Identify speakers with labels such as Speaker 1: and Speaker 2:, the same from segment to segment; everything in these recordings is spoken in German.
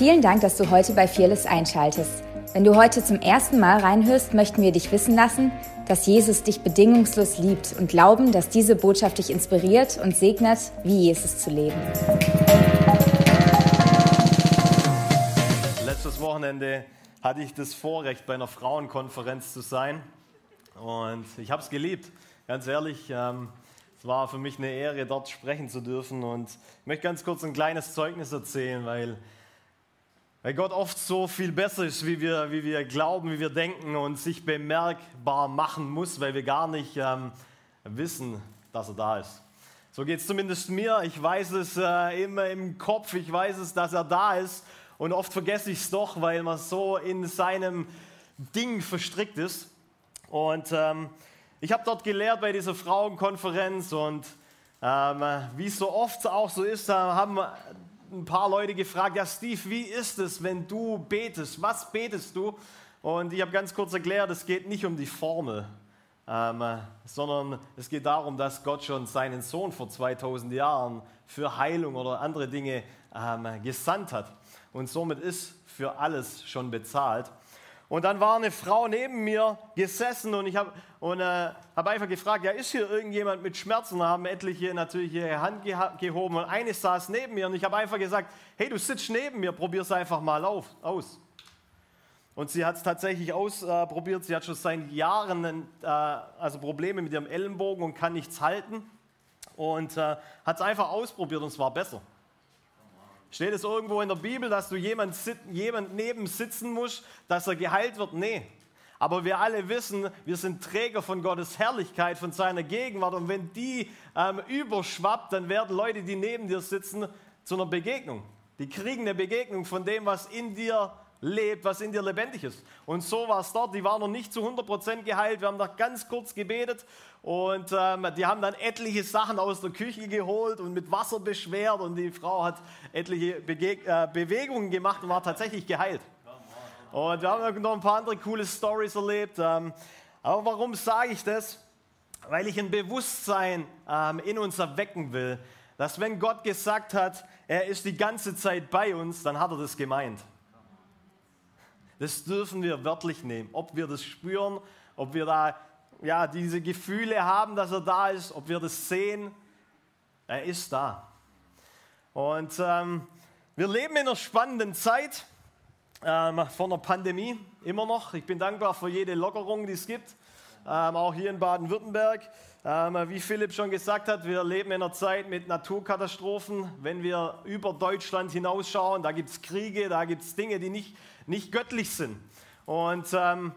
Speaker 1: Vielen Dank, dass du heute bei Fearless einschaltest. Wenn du heute zum ersten Mal reinhörst, möchten wir dich wissen lassen, dass Jesus dich bedingungslos liebt und glauben, dass diese Botschaft dich inspiriert und segnet, wie Jesus zu leben.
Speaker 2: Letztes Wochenende hatte ich das Vorrecht, bei einer Frauenkonferenz zu sein und ich habe es geliebt. Ganz ehrlich, ähm, es war für mich eine Ehre, dort sprechen zu dürfen und ich möchte ganz kurz ein kleines Zeugnis erzählen, weil weil Gott oft so viel besser ist, wie wir, wie wir glauben, wie wir denken und sich bemerkbar machen muss, weil wir gar nicht ähm, wissen, dass er da ist. So geht es zumindest mir. Ich weiß es äh, immer im Kopf, ich weiß es, dass er da ist und oft vergesse ich es doch, weil man so in seinem Ding verstrickt ist. Und ähm, ich habe dort gelehrt bei dieser Frauenkonferenz und ähm, wie es so oft auch so ist, haben ein paar Leute gefragt, ja Steve, wie ist es, wenn du betest? Was betest du? Und ich habe ganz kurz erklärt, es geht nicht um die Formel, ähm, sondern es geht darum, dass Gott schon seinen Sohn vor 2000 Jahren für Heilung oder andere Dinge ähm, gesandt hat. Und somit ist für alles schon bezahlt. Und dann war eine Frau neben mir gesessen und ich habe äh, hab einfach gefragt, ja, ist hier irgendjemand mit Schmerzen? Da haben etliche natürlich ihre Hand gehoben und eine saß neben mir und ich habe einfach gesagt, hey, du sitzt neben mir, probier es einfach mal auf, aus. Und sie hat es tatsächlich ausprobiert. Äh, sie hat schon seit Jahren äh, also Probleme mit ihrem Ellenbogen und kann nichts halten. Und äh, hat es einfach ausprobiert und es war besser. Steht es irgendwo in der Bibel, dass du jemand, jemand neben sitzen musst, dass er geheilt wird? Nee. Aber wir alle wissen, wir sind Träger von Gottes Herrlichkeit, von seiner Gegenwart. Und wenn die ähm, überschwappt, dann werden Leute, die neben dir sitzen, zu einer Begegnung. Die kriegen eine Begegnung von dem, was in dir lebt, was in dir lebendig ist. Und so war es dort. Die waren noch nicht zu 100% geheilt. Wir haben noch ganz kurz gebetet und ähm, die haben dann etliche Sachen aus der Küche geholt und mit Wasser beschwert und die Frau hat etliche Bege äh, Bewegungen gemacht und war tatsächlich geheilt. Und wir haben noch ein paar andere coole Stories erlebt. Ähm, aber warum sage ich das? Weil ich ein Bewusstsein ähm, in uns erwecken will, dass wenn Gott gesagt hat, er ist die ganze Zeit bei uns, dann hat er das gemeint. Das dürfen wir wörtlich nehmen. Ob wir das spüren, ob wir da ja, diese Gefühle haben, dass er da ist, ob wir das sehen, er ist da. Und ähm, wir leben in einer spannenden Zeit ähm, von der Pandemie, immer noch. Ich bin dankbar für jede Lockerung, die es gibt, ähm, auch hier in Baden-Württemberg. Ähm, wie Philipp schon gesagt hat, wir leben in einer Zeit mit Naturkatastrophen. Wenn wir über Deutschland hinausschauen, da gibt es Kriege, da gibt es Dinge, die nicht nicht göttlich sind. Und ähm,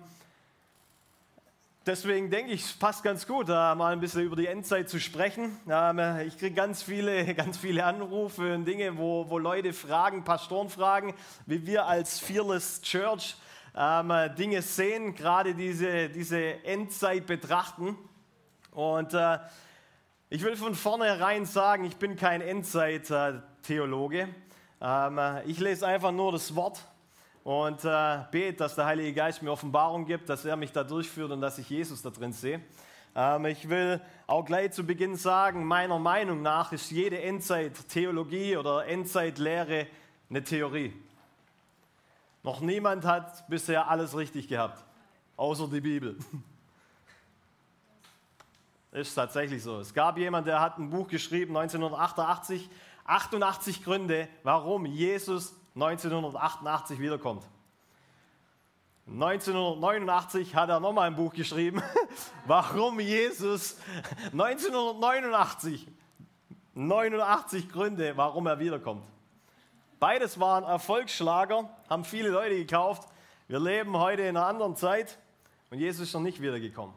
Speaker 2: deswegen denke ich, es passt ganz gut, äh, mal ein bisschen über die Endzeit zu sprechen. Ähm, ich kriege ganz viele, ganz viele Anrufe und Dinge, wo, wo Leute fragen, Pastoren fragen, wie wir als Fearless Church ähm, Dinge sehen, gerade diese, diese Endzeit betrachten. Und äh, ich will von vornherein sagen, ich bin kein Endzeit-Theologe. Ähm, ich lese einfach nur das Wort und äh, bete, dass der Heilige Geist mir Offenbarung gibt, dass er mich da durchführt und dass ich Jesus da drin sehe. Ähm, ich will auch gleich zu Beginn sagen, meiner Meinung nach ist jede Endzeit-Theologie oder Endzeitlehre eine Theorie. Noch niemand hat bisher alles richtig gehabt, außer die Bibel. Ist tatsächlich so. Es gab jemanden, der hat ein Buch geschrieben, 1988, 88 Gründe, warum Jesus 1988 wiederkommt. 1989 hat er nochmal ein Buch geschrieben, warum Jesus 1989, 89 Gründe, warum er wiederkommt. Beides waren Erfolgsschlager, haben viele Leute gekauft. Wir leben heute in einer anderen Zeit und Jesus ist noch nicht wiedergekommen.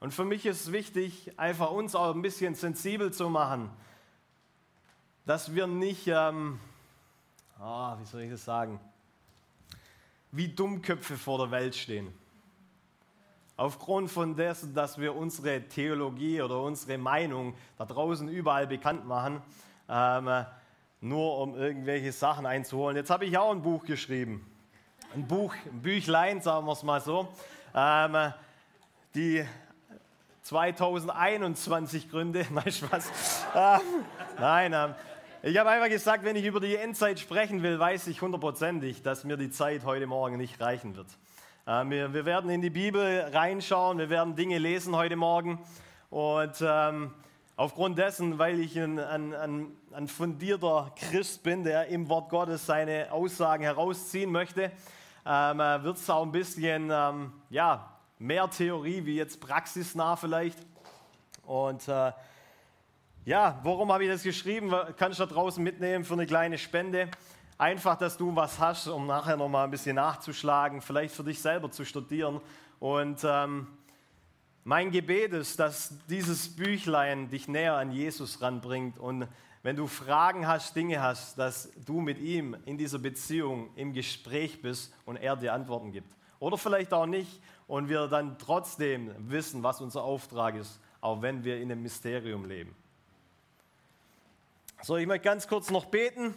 Speaker 2: Und für mich ist es wichtig, einfach uns auch ein bisschen sensibel zu machen, dass wir nicht ähm, ah, wie soll ich das sagen, wie Dummköpfe vor der Welt stehen. Aufgrund von dessen, dass wir unsere Theologie oder unsere Meinung da draußen überall bekannt machen, ähm, nur um irgendwelche Sachen einzuholen. Jetzt habe ich auch ein Buch geschrieben. Ein Buch, ein Büchlein, sagen wir es mal so. Ähm, die 2021 Gründe, nein, Spaß. Ähm, nein, ähm, Ich habe einfach gesagt, wenn ich über die Endzeit sprechen will, weiß ich hundertprozentig, dass mir die Zeit heute Morgen nicht reichen wird. Ähm, wir, wir, werden in die Bibel reinschauen, wir werden Dinge lesen heute Morgen. Und ähm, aufgrund dessen, weil ich ein, ein, ein, ein, fundierter Christ bin, der im Wort Gottes seine Aussagen herausziehen möchte, ähm, äh, wird es auch ein bisschen ähm, ja, mehr Theorie wie jetzt praxisnah vielleicht. Und äh, ja, warum habe ich das geschrieben? Kannst du da draußen mitnehmen für eine kleine Spende? Einfach, dass du was hast, um nachher nochmal ein bisschen nachzuschlagen, vielleicht für dich selber zu studieren. Und ähm, mein Gebet ist, dass dieses Büchlein dich näher an Jesus ranbringt und wenn du Fragen hast, Dinge hast, dass du mit ihm in dieser Beziehung im Gespräch bist und er dir Antworten gibt. Oder vielleicht auch nicht und wir dann trotzdem wissen, was unser Auftrag ist, auch wenn wir in einem Mysterium leben. So, ich möchte ganz kurz noch beten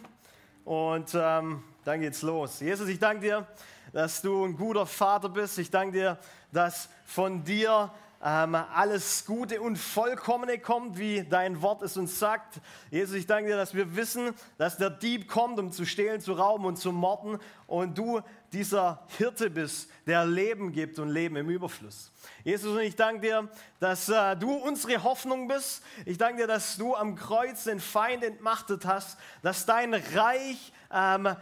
Speaker 2: und ähm, dann geht's los. Jesus, ich danke dir, dass du ein guter Vater bist. Ich danke dir, dass von dir ähm, alles Gute und Vollkommene kommt, wie dein Wort es uns sagt. Jesus, ich danke dir, dass wir wissen, dass der Dieb kommt, um zu stehlen, zu rauben und zu morden und du dieser Hirte bist, der Leben gibt und Leben im Überfluss. Jesus, und ich danke dir, dass äh, du unsere Hoffnung bist. Ich danke dir, dass du am Kreuz den Feind entmachtet hast, dass dein Reich ähm,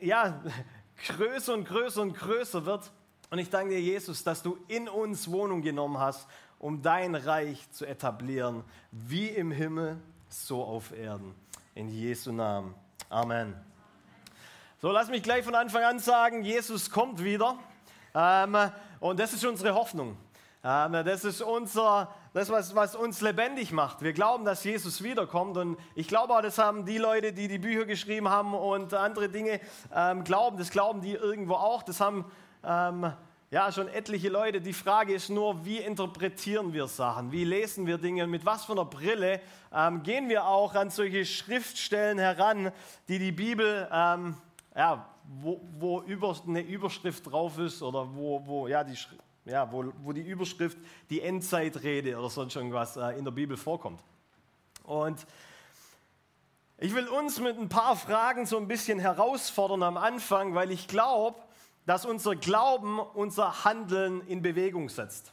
Speaker 2: ja, größer und größer und größer wird und ich danke dir, Jesus, dass du in uns Wohnung genommen hast, um dein Reich zu etablieren, wie im Himmel, so auf Erden. In Jesu Namen. Amen. So, lass mich gleich von Anfang an sagen, Jesus kommt wieder. Ähm, und das ist unsere Hoffnung. Ähm, das ist unser, das, was, was uns lebendig macht. Wir glauben, dass Jesus wiederkommt. Und ich glaube auch, das haben die Leute, die die Bücher geschrieben haben und andere Dinge ähm, glauben. Das glauben die irgendwo auch. Das haben ähm, ja, schon etliche Leute. Die Frage ist nur, wie interpretieren wir Sachen? Wie lesen wir Dinge? Und mit was für einer Brille ähm, gehen wir auch an solche Schriftstellen heran, die die Bibel, ähm, ja, wo, wo über, eine Überschrift drauf ist oder wo, wo, ja, die, ja, wo, wo die Überschrift die Endzeitrede oder sonst irgendwas äh, in der Bibel vorkommt. Und ich will uns mit ein paar Fragen so ein bisschen herausfordern am Anfang, weil ich glaube, dass unser Glauben unser Handeln in Bewegung setzt.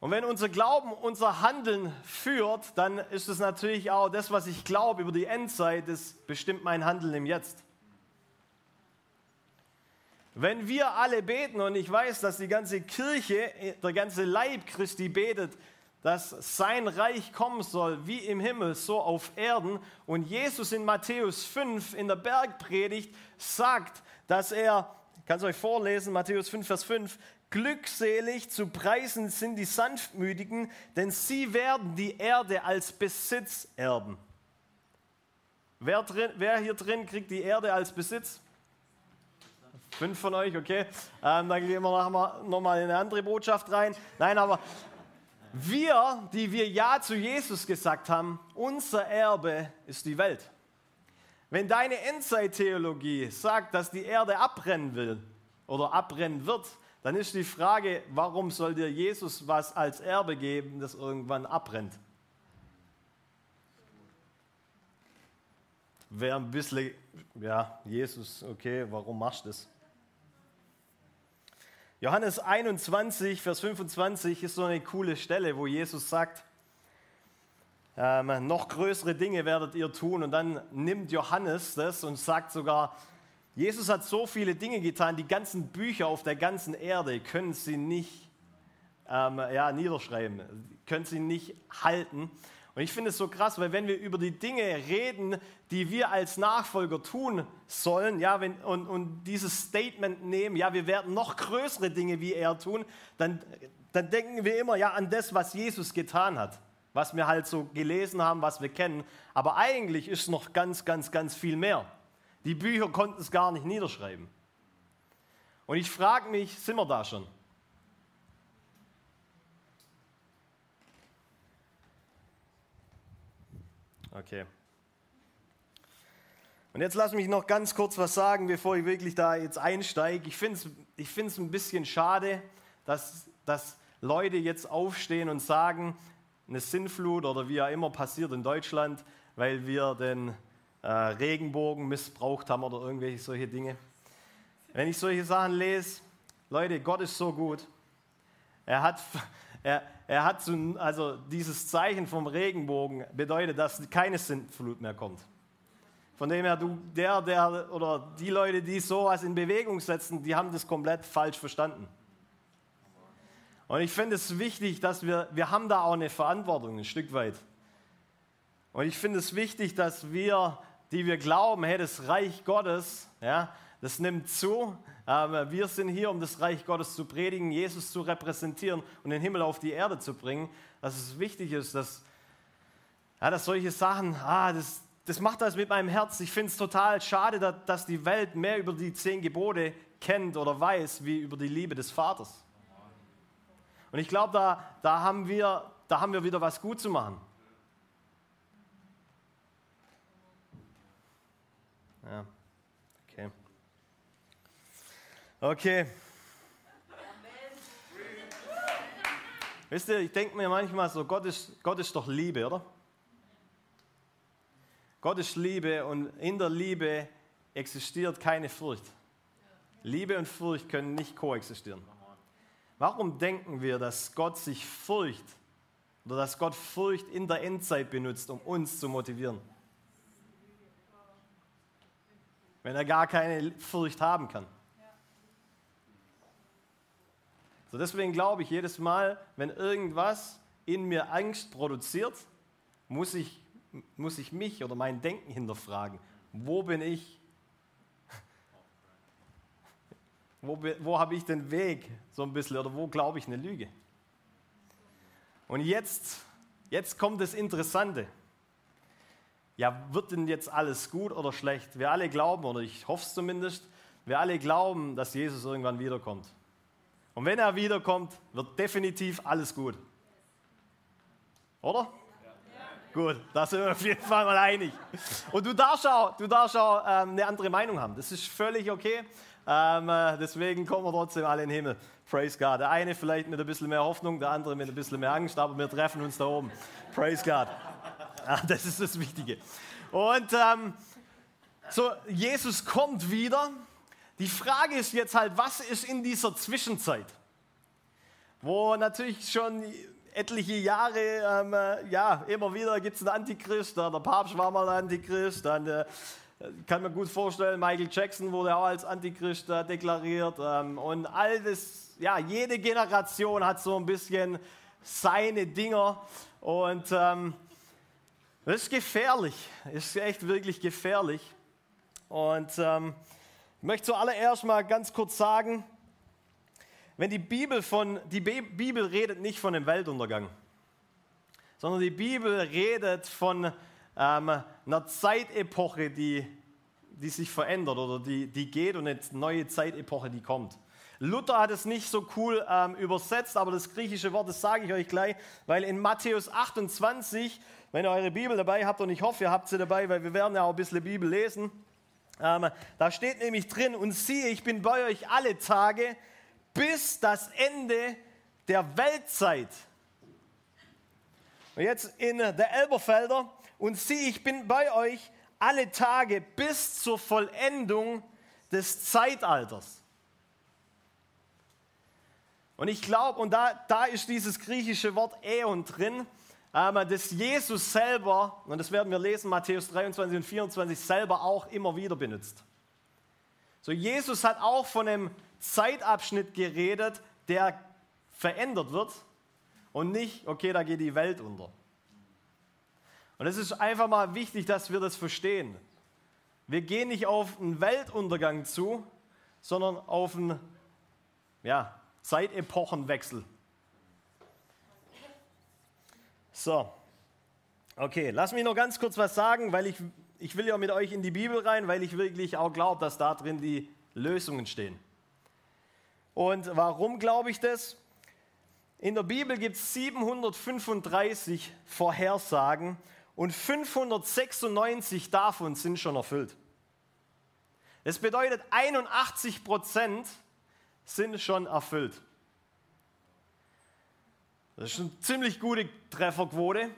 Speaker 2: Und wenn unser Glauben unser Handeln führt, dann ist es natürlich auch das, was ich glaube über die Endzeit, das bestimmt mein Handeln im Jetzt. Wenn wir alle beten, und ich weiß, dass die ganze Kirche, der ganze Leib Christi betet, dass sein Reich kommen soll, wie im Himmel, so auf Erden. Und Jesus in Matthäus 5 in der Bergpredigt sagt, dass er, ich kann es euch vorlesen, Matthäus 5, Vers 5, glückselig zu preisen sind die Sanftmütigen, denn sie werden die Erde als Besitz erben. Wer, drin, wer hier drin kriegt die Erde als Besitz? Fünf von euch, okay. Ähm, dann gehen wir nochmal in eine andere Botschaft rein. Nein, aber wir, die wir Ja zu Jesus gesagt haben, unser Erbe ist die Welt. Wenn deine Endzeittheologie sagt, dass die Erde abbrennen will oder abbrennen wird, dann ist die Frage, warum soll dir Jesus was als Erbe geben, das irgendwann abbrennt? Wäre ein bisschen, ja, Jesus, okay, warum machst du das? Johannes 21, Vers 25 ist so eine coole Stelle, wo Jesus sagt, ähm, noch größere Dinge werdet ihr tun. Und dann nimmt Johannes das und sagt sogar, Jesus hat so viele Dinge getan, die ganzen Bücher auf der ganzen Erde können sie nicht ähm, ja, niederschreiben, können sie nicht halten. Und ich finde es so krass, weil wenn wir über die Dinge reden, die wir als Nachfolger tun sollen, ja, wenn, und, und dieses Statement nehmen, ja, wir werden noch größere Dinge wie er tun, dann, dann denken wir immer ja an das, was Jesus getan hat was wir halt so gelesen haben, was wir kennen. Aber eigentlich ist noch ganz, ganz, ganz viel mehr. Die Bücher konnten es gar nicht niederschreiben. Und ich frage mich, sind wir da schon? Okay. Und jetzt lass mich noch ganz kurz was sagen, bevor ich wirklich da jetzt einsteige. Ich finde es ich ein bisschen schade, dass, dass Leute jetzt aufstehen und sagen, eine Sinnflut oder wie ja immer passiert in Deutschland, weil wir den äh, Regenbogen missbraucht haben oder irgendwelche solche Dinge. Wenn ich solche Sachen lese, Leute, Gott ist so gut. Er hat, er, er hat so, also dieses Zeichen vom Regenbogen bedeutet, dass keine Sintflut mehr kommt. Von dem her, du, der, der oder die Leute, die sowas in Bewegung setzen, die haben das komplett falsch verstanden. Und ich finde es wichtig, dass wir, wir haben da auch eine Verantwortung, ein Stück weit. Und ich finde es wichtig, dass wir, die wir glauben, hey, das Reich Gottes, ja, das nimmt zu. Ähm, wir sind hier, um das Reich Gottes zu predigen, Jesus zu repräsentieren und den Himmel auf die Erde zu bringen. Dass es wichtig ist, dass, ja, dass solche Sachen, ah, das, das macht das mit meinem Herz. Ich finde es total schade, dass, die Welt mehr über die zehn Gebote kennt oder weiß, wie über die Liebe des Vaters. Und ich glaube, da, da, haben wir, da haben wir wieder was gut zu machen. Ja, okay. Okay. Wisst ihr, ich denke mir manchmal so, Gott ist, Gott ist doch Liebe, oder? Gott ist Liebe und in der Liebe existiert keine Furcht. Liebe und Furcht können nicht koexistieren. Warum denken wir, dass Gott sich Furcht oder dass Gott Furcht in der Endzeit benutzt, um uns zu motivieren? Wenn er gar keine Furcht haben kann. So deswegen glaube ich, jedes Mal, wenn irgendwas in mir Angst produziert, muss ich, muss ich mich oder mein Denken hinterfragen. Wo bin ich? Wo, wo habe ich den Weg so ein bisschen oder wo glaube ich eine Lüge? Und jetzt, jetzt kommt das Interessante. Ja, wird denn jetzt alles gut oder schlecht? Wir alle glauben, oder ich hoffe es zumindest, wir alle glauben, dass Jesus irgendwann wiederkommt. Und wenn er wiederkommt, wird definitiv alles gut. Oder? Ja. Gut, da sind wir auf jeden Fall mal einig. Und du darfst auch, du darfst auch ähm, eine andere Meinung haben. Das ist völlig okay. Ähm, äh, deswegen kommen wir trotzdem alle in den Himmel. Praise God. Der eine vielleicht mit ein bisschen mehr Hoffnung, der andere mit ein bisschen mehr Angst, aber wir treffen uns da oben. Praise God. Ah, das ist das Wichtige. Und ähm, so, Jesus kommt wieder die Frage ist jetzt halt, was ist in dieser Zwischenzeit? Wo natürlich schon etliche Jahre, ähm, äh, ja, immer wieder gibt es einen Antichrist, der Papst war mal ein Antichrist, dann äh, kann man gut vorstellen, Michael Jackson wurde auch als Antichrist äh, deklariert ähm, und all das, ja, jede Generation hat so ein bisschen seine Dinger und ähm, das ist gefährlich, ist echt wirklich gefährlich und ähm, ich möchte zuallererst mal ganz kurz sagen, wenn die Bibel von, die Bibel redet nicht von dem Weltuntergang, sondern die Bibel redet von ähm, einer Zeitepoche, die, die sich verändert oder die, die geht und eine neue Zeitepoche, die kommt. Luther hat es nicht so cool ähm, übersetzt, aber das griechische Wort, das sage ich euch gleich, weil in Matthäus 28, wenn ihr eure Bibel dabei habt, und ich hoffe, ihr habt sie dabei, weil wir werden ja auch ein bisschen Bibel lesen, ähm, da steht nämlich drin, und siehe, ich bin bei euch alle Tage bis das Ende der Weltzeit. Und jetzt in der Elberfelder, und siehe, ich bin bei euch alle Tage bis zur Vollendung des Zeitalters. Und ich glaube, und da, da ist dieses griechische Wort Äon drin, dass Jesus selber, und das werden wir lesen, Matthäus 23 und 24, selber auch immer wieder benutzt. So, Jesus hat auch von einem Zeitabschnitt geredet, der verändert wird und nicht, okay, da geht die Welt unter. Und es ist einfach mal wichtig, dass wir das verstehen. Wir gehen nicht auf einen Weltuntergang zu, sondern auf einen ja, Zeitepochenwechsel. So, okay, lass mich noch ganz kurz was sagen, weil ich, ich will ja mit euch in die Bibel rein, weil ich wirklich auch glaube, dass da drin die Lösungen stehen. Und warum glaube ich das? In der Bibel gibt es 735 Vorhersagen und 596 davon sind schon erfüllt. Das bedeutet, 81 Prozent sind schon erfüllt. Das ist eine ziemlich gute Trefferquote,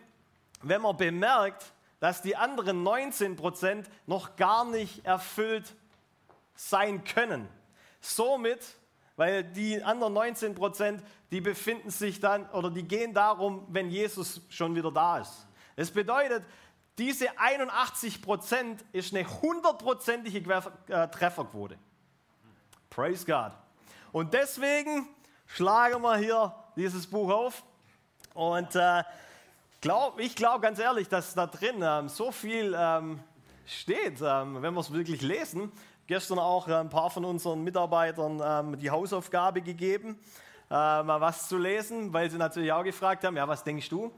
Speaker 2: wenn man bemerkt, dass die anderen 19 Prozent noch gar nicht erfüllt sein können. Somit, weil die anderen 19 Prozent, die befinden sich dann oder die gehen darum, wenn Jesus schon wieder da ist. Das bedeutet, diese 81 Prozent ist eine hundertprozentige äh, Trefferquote. Praise God. Und deswegen schlagen wir hier dieses Buch auf und äh, glaub, ich glaube ganz ehrlich, dass da drin ähm, so viel ähm, steht, ähm, wenn wir es wirklich lesen. Gestern auch äh, ein paar von unseren Mitarbeitern ähm, die Hausaufgabe gegeben, äh, mal was zu lesen, weil sie natürlich auch gefragt haben, ja, was denkst du?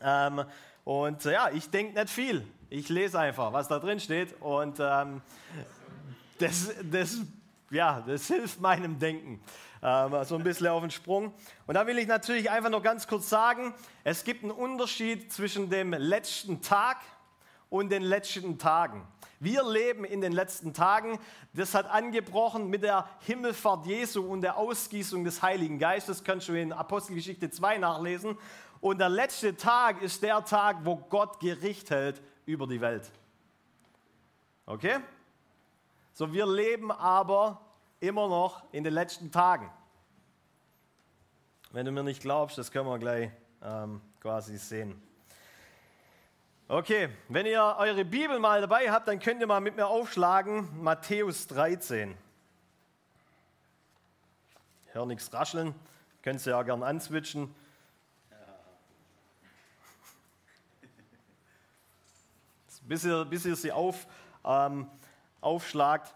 Speaker 2: Ähm, und ja, ich denke nicht viel. Ich lese einfach, was da drin steht. Und das, das, ja, das hilft meinem Denken. Ähm, so ein bisschen auf den Sprung. Und da will ich natürlich einfach noch ganz kurz sagen, es gibt einen Unterschied zwischen dem letzten Tag und den letzten Tagen. Wir leben in den letzten Tagen. Das hat angebrochen mit der Himmelfahrt Jesu und der Ausgießung des Heiligen Geistes. Kannst du in Apostelgeschichte 2 nachlesen. Und der letzte Tag ist der Tag, wo Gott Gericht hält über die Welt. Okay? So, wir leben aber immer noch in den letzten Tagen. Wenn du mir nicht glaubst, das können wir gleich ähm, quasi sehen. Okay, wenn ihr eure Bibel mal dabei habt, dann könnt ihr mal mit mir aufschlagen, Matthäus 13. Hör nichts rascheln, könnt ihr ja gern answitchen. bis ihr, bis ihr sie auf, ähm, aufschlagt,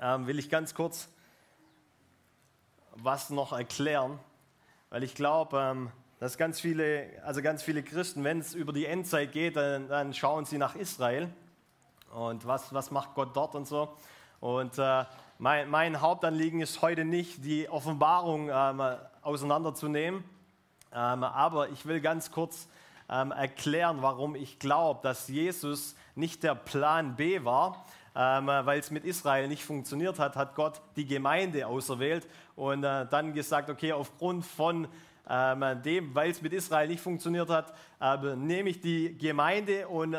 Speaker 2: ähm, will ich ganz kurz was noch erklären, weil ich glaube, ähm, dass ganz viele, also ganz viele Christen, wenn es über die Endzeit geht, dann, dann, schauen sie nach Israel und was, was macht Gott dort und so. Und äh, mein, mein, Hauptanliegen ist heute nicht, die Offenbarung ähm, auseinanderzunehmen, ähm, aber ich will ganz kurz ähm, erklären, warum ich glaube, dass Jesus nicht der Plan B war, ähm, weil es mit Israel nicht funktioniert hat, hat Gott die Gemeinde auserwählt und äh, dann gesagt, okay, aufgrund von ähm, dem, weil es mit Israel nicht funktioniert hat, äh, nehme ich die Gemeinde und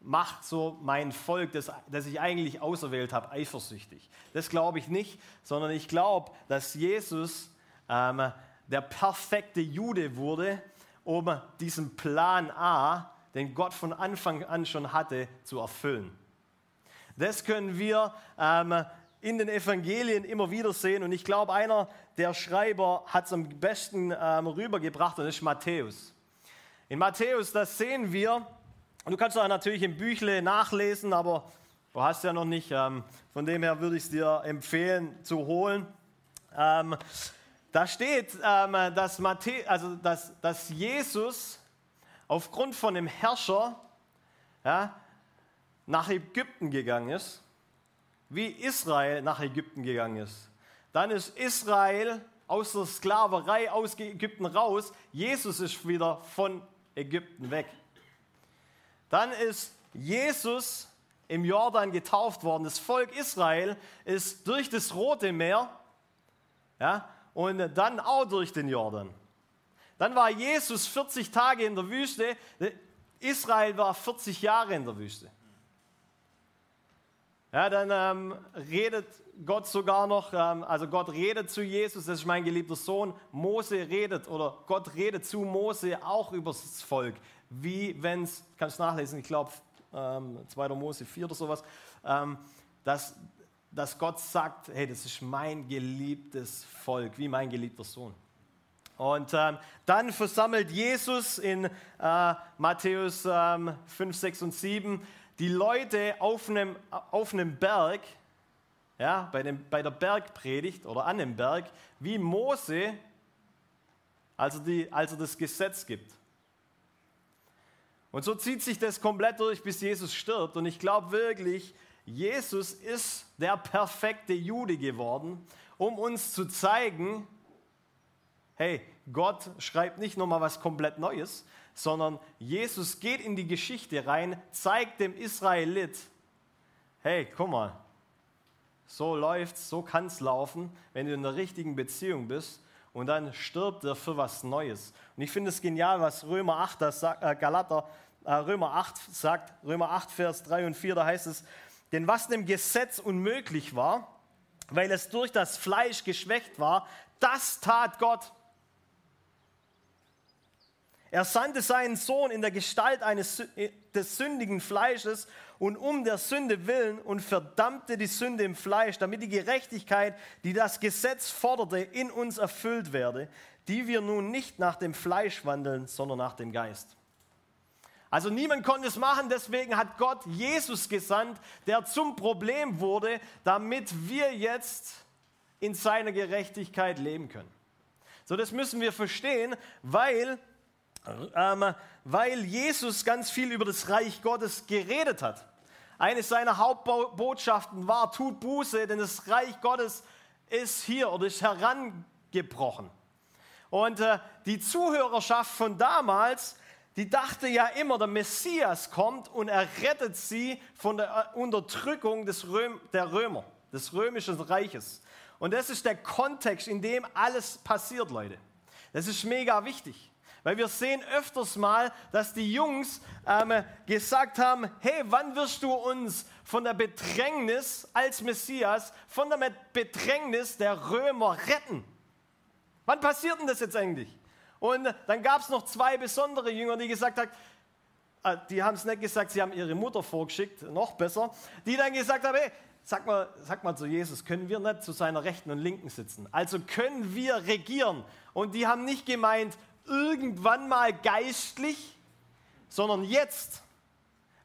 Speaker 2: mache so mein Volk, das, das ich eigentlich auserwählt habe, eifersüchtig. Das glaube ich nicht, sondern ich glaube, dass Jesus ähm, der perfekte Jude wurde, um diesen Plan A, den Gott von Anfang an schon hatte, zu erfüllen. Das können wir ähm, in den Evangelien immer wieder sehen. Und ich glaube, einer der Schreiber hat es am besten ähm, rübergebracht und das ist Matthäus. In Matthäus, das sehen wir, und du kannst auch natürlich im Büchle nachlesen, aber du hast ja noch nicht. Ähm, von dem her würde ich es dir empfehlen zu holen. Ähm, da steht, ähm, dass, Matthä also dass, dass Jesus aufgrund von dem Herrscher ja, nach Ägypten gegangen ist, wie Israel nach Ägypten gegangen ist. Dann ist Israel aus der Sklaverei aus Ägypten raus. Jesus ist wieder von Ägypten weg. Dann ist Jesus im Jordan getauft worden. Das Volk Israel ist durch das Rote Meer ja, und dann auch durch den Jordan. Dann war Jesus 40 Tage in der Wüste. Israel war 40 Jahre in der Wüste. Ja, dann ähm, redet Gott sogar noch, ähm, also Gott redet zu Jesus, das ist mein geliebter Sohn. Mose redet oder Gott redet zu Mose auch über das Volk. Wie wenn es, kannst du nachlesen, ich glaube ähm, 2. Mose 4 oder sowas, ähm, dass dass Gott sagt, hey, das ist mein geliebtes Volk, wie mein geliebter Sohn. Und ähm, dann versammelt Jesus in äh, Matthäus ähm, 5, 6 und 7 die Leute auf einem, auf einem Berg, ja, bei, dem, bei der Bergpredigt oder an dem Berg, wie Mose, als die, als er das Gesetz gibt. Und so zieht sich das komplett durch, bis Jesus stirbt. Und ich glaube wirklich, Jesus ist der perfekte Jude geworden, um uns zu zeigen, hey, Gott schreibt nicht nochmal was komplett Neues, sondern Jesus geht in die Geschichte rein, zeigt dem Israelit, hey, guck mal, so läuft's, so kann's laufen, wenn du in der richtigen Beziehung bist und dann stirbt er für was Neues. Und ich finde es genial, was Römer 8, das sagt, äh, Galater äh, Römer 8 sagt, Römer 8, Vers 3 und 4, da heißt es, denn was dem Gesetz unmöglich war, weil es durch das Fleisch geschwächt war, das tat Gott. Er sandte seinen Sohn in der Gestalt eines, äh, des sündigen Fleisches und um der Sünde willen und verdammte die Sünde im Fleisch, damit die Gerechtigkeit, die das Gesetz forderte, in uns erfüllt werde, die wir nun nicht nach dem Fleisch wandeln, sondern nach dem Geist. Also niemand konnte es machen, deswegen hat Gott Jesus gesandt, der zum Problem wurde, damit wir jetzt in seiner Gerechtigkeit leben können. So, das müssen wir verstehen, weil, weil Jesus ganz viel über das Reich Gottes geredet hat. Eine seiner Hauptbotschaften war, tut Buße, denn das Reich Gottes ist hier oder ist herangebrochen. Und äh, die Zuhörerschaft von damals die dachte ja immer, der Messias kommt und er rettet sie von der Unterdrückung des Röm, der Römer, des römischen Reiches. Und das ist der Kontext, in dem alles passiert, Leute. Das ist mega wichtig. Weil wir sehen öfters mal, dass die Jungs ähm, gesagt haben, hey, wann wirst du uns von der Bedrängnis als Messias, von der Bedrängnis der Römer retten? Wann passiert denn das jetzt eigentlich? Und dann gab es noch zwei besondere Jünger, die gesagt haben, äh, die haben es nicht gesagt, sie haben ihre Mutter vorgeschickt, noch besser, die dann gesagt haben, hey, sag mal, sag mal zu Jesus, können wir nicht zu seiner Rechten und Linken sitzen? Also können wir regieren? Und die haben nicht gemeint, irgendwann mal geistlich, sondern jetzt.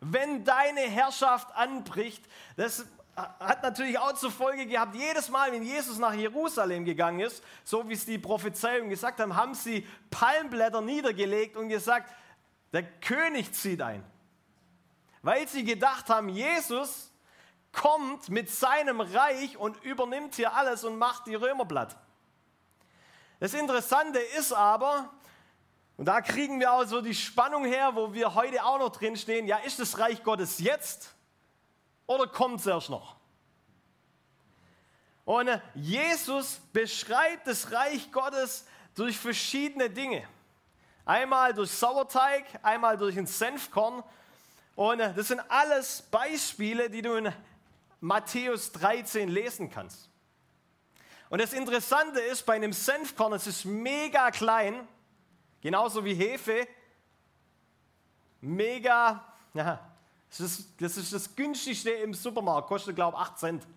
Speaker 2: Wenn deine Herrschaft anbricht, das hat natürlich auch zur Folge gehabt, jedes Mal, wenn Jesus nach Jerusalem gegangen ist, so wie es die Prophezeiungen gesagt haben, haben sie Palmblätter niedergelegt und gesagt, der König zieht ein. Weil sie gedacht haben, Jesus kommt mit seinem Reich und übernimmt hier alles und macht die Römer platt. Das Interessante ist aber, und da kriegen wir auch so die Spannung her, wo wir heute auch noch drin stehen, ja, ist das Reich Gottes jetzt oder kommt es erst noch? Und äh, Jesus beschreibt das Reich Gottes durch verschiedene Dinge. Einmal durch Sauerteig, einmal durch ein Senfkorn. Und äh, das sind alles Beispiele, die du in Matthäus 13 lesen kannst. Und das Interessante ist, bei einem Senfkorn, es ist mega klein, genauso wie Hefe, mega, ja, das ist, das ist das günstigste im Supermarkt, kostet glaube ich 8 Cent.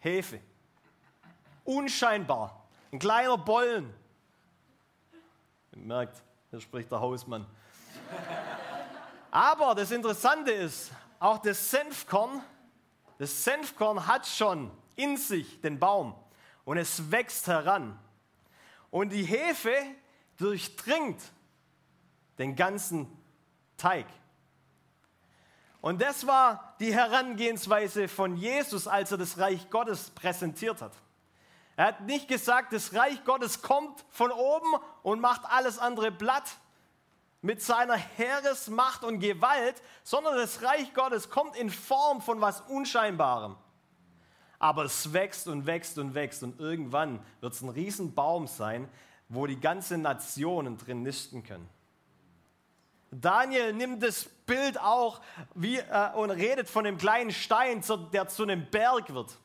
Speaker 2: Hefe. Unscheinbar. Ein kleiner Bollen. Ihr merkt, hier spricht der Hausmann. Aber das Interessante ist, auch das Senfkorn, das Senfkorn hat schon in sich den Baum und es wächst heran. Und die Hefe durchdringt den ganzen Teig. Und das war die Herangehensweise von Jesus, als er das Reich Gottes präsentiert hat. Er hat nicht gesagt, das Reich Gottes kommt von oben und macht alles andere platt mit seiner Heeresmacht und Gewalt, sondern das Reich Gottes kommt in Form von was Unscheinbarem. Aber es wächst und wächst und wächst und irgendwann wird es ein Riesenbaum sein, wo die ganzen Nationen drin nisten können. Daniel nimmt das Bild auch wie, äh, und redet von dem kleinen Stein, der zu einem Berg wird.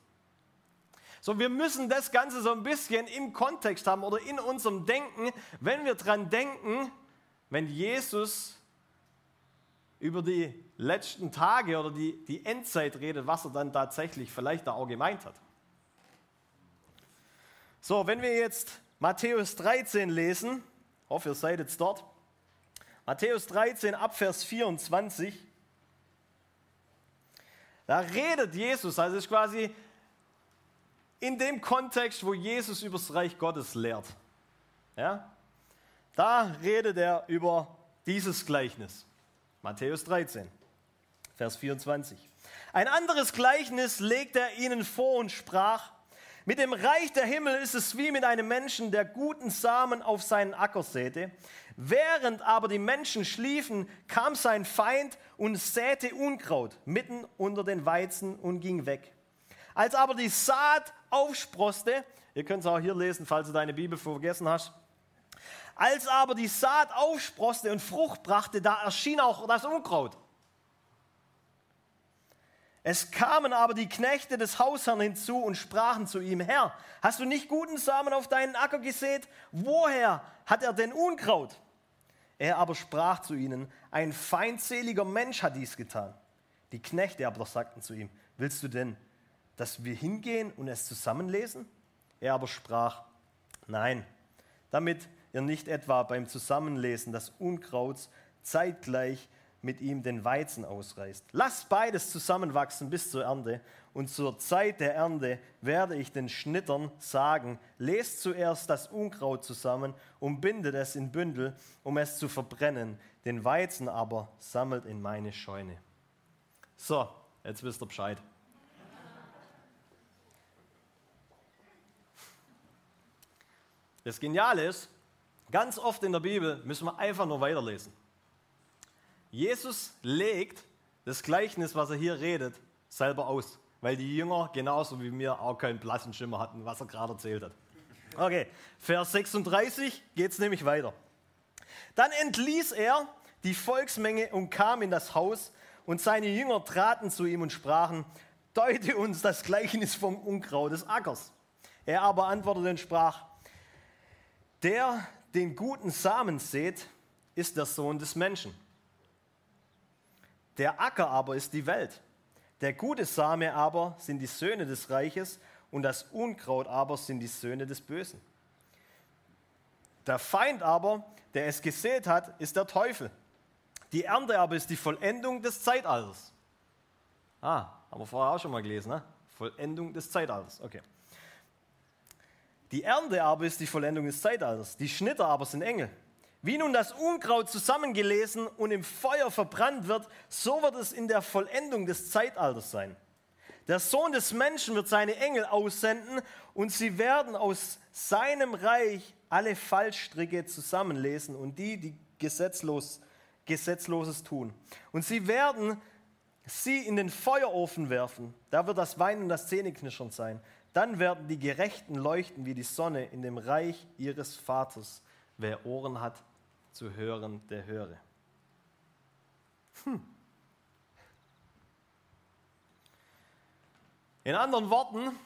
Speaker 2: So, wir müssen das Ganze so ein bisschen im Kontext haben oder in unserem Denken, wenn wir dran denken, wenn Jesus über die letzten Tage oder die, die Endzeit redet, was er dann tatsächlich vielleicht da auch gemeint hat. So, wenn wir jetzt Matthäus 13 lesen, hoffe, ihr seid jetzt dort. Matthäus 13 Abvers 24. Da redet Jesus, also ist quasi in dem Kontext, wo Jesus über das Reich Gottes lehrt. Ja? Da redet er über dieses Gleichnis. Matthäus 13, Vers 24. Ein anderes Gleichnis legt er ihnen vor und sprach, mit dem Reich der Himmel ist es wie mit einem Menschen, der guten Samen auf seinen Acker säte. Während aber die Menschen schliefen, kam sein Feind und säte Unkraut mitten unter den Weizen und ging weg. Als aber die Saat aufsproste, ihr könnt es auch hier lesen, falls du deine Bibel vergessen hast, Als aber die Saat aufsproste und Frucht brachte, da erschien auch das Unkraut. Es kamen aber die Knechte des Hausherrn hinzu und sprachen zu ihm, Herr, hast du nicht guten Samen auf deinen Acker gesät? Woher hat er denn Unkraut? Er aber sprach zu ihnen, ein feindseliger Mensch hat dies getan. Die Knechte aber sagten zu ihm, willst du denn, dass wir hingehen und es zusammenlesen? Er aber sprach, nein, damit ihr nicht etwa beim Zusammenlesen des Unkrauts zeitgleich mit ihm den Weizen ausreißt. Lasst beides zusammenwachsen bis zur Ernte. Und zur Zeit der Ernte werde ich den Schnittern sagen, lest zuerst das Unkraut zusammen und bindet es in Bündel, um es zu verbrennen. Den Weizen aber sammelt in meine Scheune. So, jetzt wisst ihr Bescheid. Das Geniale ist, ganz oft in der Bibel müssen wir einfach nur weiterlesen. Jesus legt das Gleichnis, was er hier redet, selber aus, weil die Jünger genauso wie mir auch keinen blassen Schimmer hatten, was er gerade erzählt hat. Okay, Vers 36 geht es nämlich weiter. Dann entließ er die Volksmenge und kam in das Haus und seine Jünger traten zu ihm und sprachen, deute uns das Gleichnis vom Unkraut des Ackers. Er aber antwortete und sprach, der den guten Samen sät, ist der Sohn des Menschen. Der Acker aber ist die Welt. Der gute Same aber sind die Söhne des Reiches und das Unkraut aber sind die Söhne des Bösen. Der Feind aber, der es gesät hat, ist der Teufel. Die Ernte aber ist die Vollendung des Zeitalters. Ah, haben wir vorher auch schon mal gelesen, ne? Vollendung des Zeitalters, okay. Die Ernte aber ist die Vollendung des Zeitalters. Die Schnitter aber sind Engel. Wie nun das Unkraut zusammengelesen und im Feuer verbrannt wird, so wird es in der Vollendung des Zeitalters sein. Der Sohn des Menschen wird seine Engel aussenden und sie werden aus seinem Reich alle Fallstricke zusammenlesen und die, die gesetzlos, Gesetzloses tun. Und sie werden sie in den Feuerofen werfen. Da wird das Weinen und das Zähneknirschern sein. Dann werden die Gerechten leuchten wie die Sonne in dem Reich ihres Vaters. Wer Ohren hat, zu hören, der höre. Hm. In anderen Worten,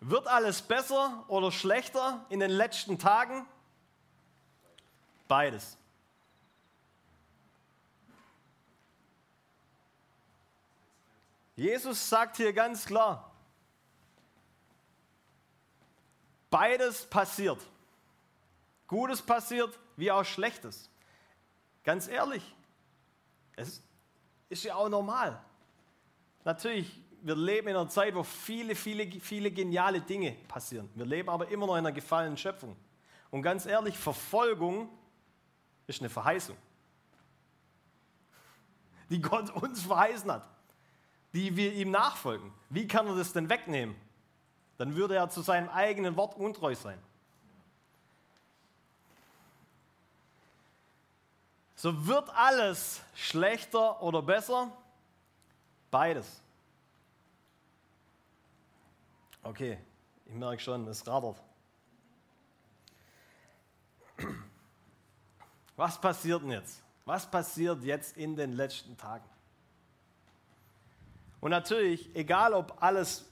Speaker 2: wird alles besser oder schlechter in den letzten Tagen? Beides. Jesus sagt hier ganz klar, beides passiert. Gutes passiert wie auch Schlechtes. Ganz ehrlich, es ist ja auch normal. Natürlich, wir leben in einer Zeit, wo viele, viele, viele geniale Dinge passieren. Wir leben aber immer noch in einer gefallenen Schöpfung. Und ganz ehrlich, Verfolgung ist eine Verheißung, die Gott uns verheißen hat, die wir ihm nachfolgen. Wie kann er das denn wegnehmen? Dann würde er zu seinem eigenen Wort untreu sein. So wird alles schlechter oder besser? Beides. Okay, ich merke schon, es radert. Was passiert denn jetzt? Was passiert jetzt in den letzten Tagen? Und natürlich, egal ob alles,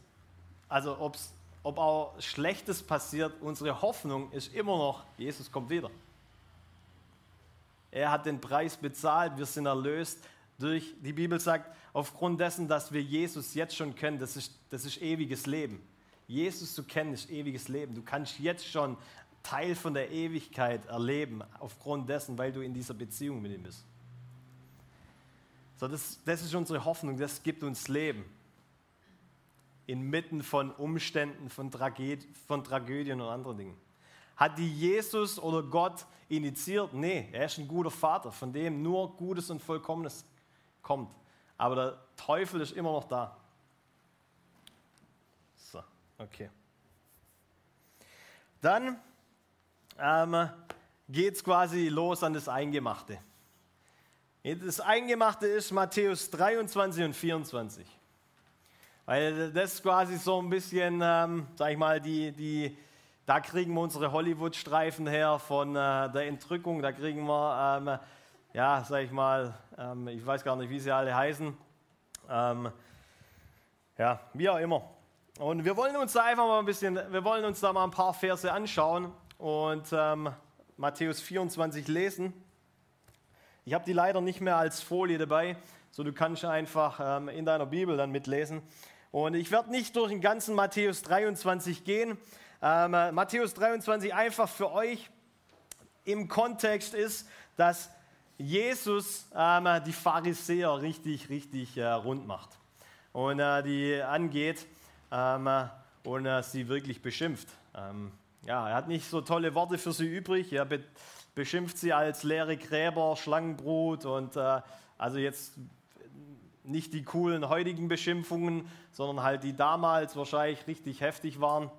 Speaker 2: also ob's, ob auch Schlechtes passiert, unsere Hoffnung ist immer noch, Jesus kommt wieder. Er hat den Preis bezahlt, wir sind erlöst durch, die Bibel sagt, aufgrund dessen, dass wir Jesus jetzt schon kennen, das ist, das ist ewiges Leben. Jesus zu kennen ist ewiges Leben. Du kannst jetzt schon Teil von der Ewigkeit erleben, aufgrund dessen, weil du in dieser Beziehung mit ihm bist. So, das, das ist unsere Hoffnung, das gibt uns Leben. Inmitten von Umständen, von, Traged von Tragödien und anderen Dingen. Hat die Jesus oder Gott initiiert? Nee, er ist ein guter Vater, von dem nur Gutes und Vollkommenes kommt. Aber der Teufel ist immer noch da. So, okay. Dann ähm, geht es quasi los an das Eingemachte. Das Eingemachte ist Matthäus 23 und 24. Weil das quasi so ein bisschen, ähm, sag ich mal, die, die Da kriegen wir unsere Hollywood-Streifen her von äh, der Entrückung. Da kriegen wir, ähm, ja, sag ich mal, ähm, ich weiß gar nicht, wie sie alle heißen. Ähm, ja, wie auch immer. Und wir wollen uns da einfach mal ein bisschen, wir wollen uns da mal ein paar Verse anschauen und ähm, Matthäus 24 lesen. Ich habe die leider nicht mehr als Folie dabei, so du kannst einfach ähm, in deiner Bibel dann mitlesen. Und ich werde nicht durch den ganzen Matthäus 23 gehen. Ähm, Matthäus 23 einfach für euch im Kontext ist, dass Jesus ähm, die Pharisäer richtig, richtig äh, rund macht und äh, die angeht ähm, und äh, sie wirklich beschimpft. Ähm, ja, er hat nicht so tolle Worte für sie übrig. Er be beschimpft sie als leere Gräber, Schlangenbrut und äh, also jetzt nicht die coolen heutigen Beschimpfungen, sondern halt die damals wahrscheinlich richtig heftig waren.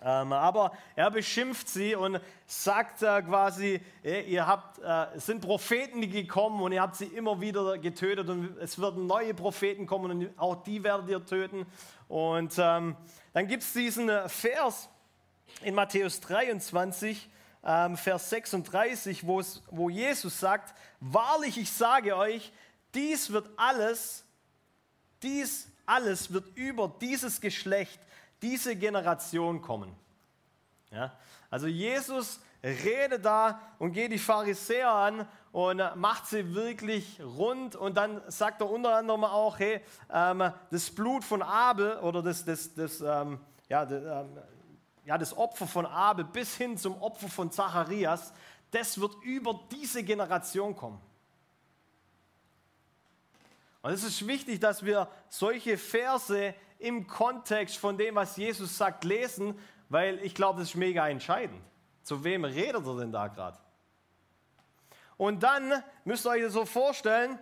Speaker 2: Ähm, aber er beschimpft sie und sagt äh, quasi, ihr habt, äh, es sind Propheten, die gekommen und ihr habt sie immer wieder getötet und es werden neue Propheten kommen und auch die werdet ihr töten. Und ähm, dann gibt es diesen äh, Vers in Matthäus 23, ähm, Vers 36, wo Jesus sagt, wahrlich ich sage euch, dies wird alles, dies alles wird über dieses Geschlecht, diese Generation kommen. Ja? Also Jesus redet da und geht die Pharisäer an und macht sie wirklich rund. Und dann sagt er unter anderem auch, hey, ähm, das Blut von Abel oder das, das, das, ähm, ja, das, ähm, ja, das Opfer von Abel bis hin zum Opfer von Zacharias, das wird über diese Generation kommen. Und es ist wichtig, dass wir solche Verse im Kontext von dem, was Jesus sagt, lesen, weil ich glaube, das ist mega entscheidend. Zu wem redet er denn da gerade? Und dann müsst ihr euch das so vorstellen,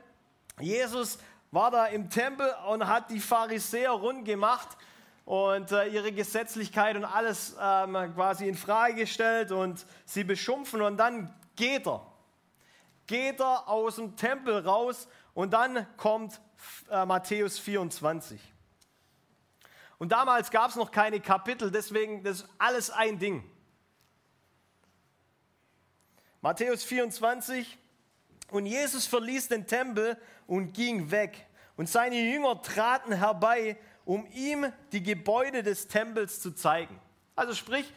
Speaker 2: Jesus war da im Tempel und hat die Pharisäer rund gemacht und äh, ihre Gesetzlichkeit und alles ähm, quasi in Frage gestellt und sie beschumpfen und dann geht er. Geht er aus dem Tempel raus und dann kommt äh, Matthäus 24. Und damals gab es noch keine Kapitel, deswegen das ist alles ein Ding. Matthäus 24. Und Jesus verließ den Tempel und ging weg. Und seine Jünger traten herbei, um ihm die Gebäude des Tempels zu zeigen. Also sprich,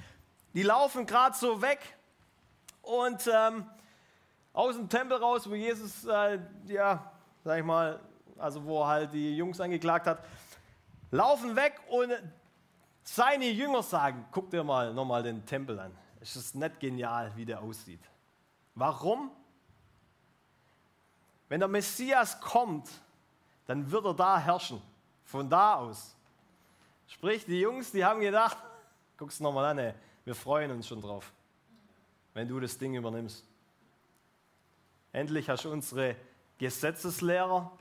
Speaker 2: die laufen gerade so weg und ähm, aus dem Tempel raus, wo Jesus äh, ja, sag ich mal, also wo er halt die Jungs angeklagt hat, laufen weg und seine Jünger sagen, guck dir mal nochmal den Tempel an. Es ist nicht genial, wie der aussieht. Warum? Wenn der Messias kommt, dann wird er da herrschen. Von da aus. Sprich, die Jungs, die haben gedacht, guck's nochmal an, ey, wir freuen uns schon drauf, wenn du das Ding übernimmst. Endlich hast du unsere Gesetzeslehrer,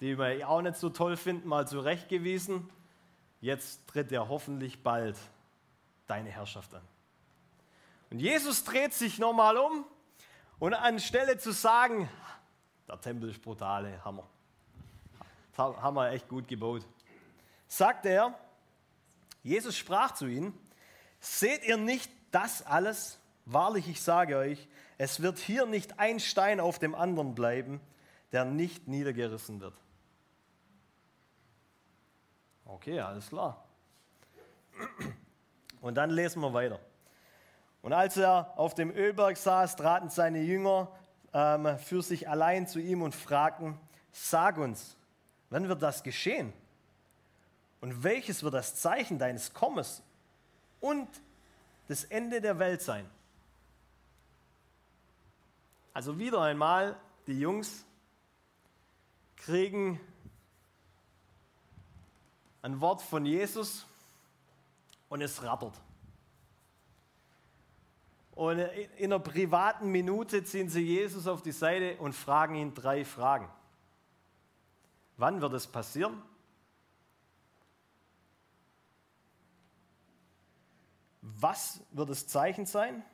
Speaker 2: die wir auch nicht so toll finden, mal zurechtgewiesen. Jetzt tritt er hoffentlich bald deine Herrschaft an. Und Jesus dreht sich nochmal um und anstelle zu sagen, der Tempel ist brutale Hammer, wir echt gut gebaut, sagt er, Jesus sprach zu ihnen, seht ihr nicht das alles? Wahrlich, ich sage euch, es wird hier nicht ein Stein auf dem anderen bleiben, der nicht niedergerissen wird. Okay, alles klar. Und dann lesen wir weiter. Und als er auf dem Ölberg saß, traten seine Jünger ähm, für sich allein zu ihm und fragten, sag uns, wann wird das geschehen? Und welches wird das Zeichen deines Kommens und das Ende der Welt sein? Also wieder einmal, die Jungs kriegen ein Wort von Jesus und es rattert. Und in einer privaten Minute ziehen sie Jesus auf die Seite und fragen ihn drei Fragen. Wann wird es passieren? Was wird das Zeichen sein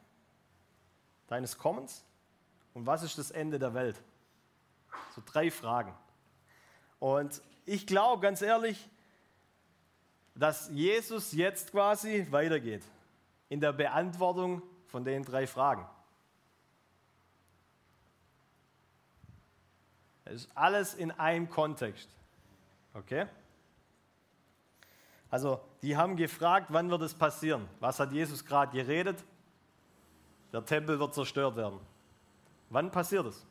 Speaker 2: deines Kommens? Und was ist das Ende der Welt? So drei Fragen. Und ich glaube ganz ehrlich, dass Jesus jetzt quasi weitergeht. in der Beantwortung von den drei Fragen. Es ist alles in einem Kontext. Okay? Also, die haben gefragt, wann wird es passieren? Was hat Jesus gerade geredet? Der Tempel wird zerstört werden. Wann passiert es?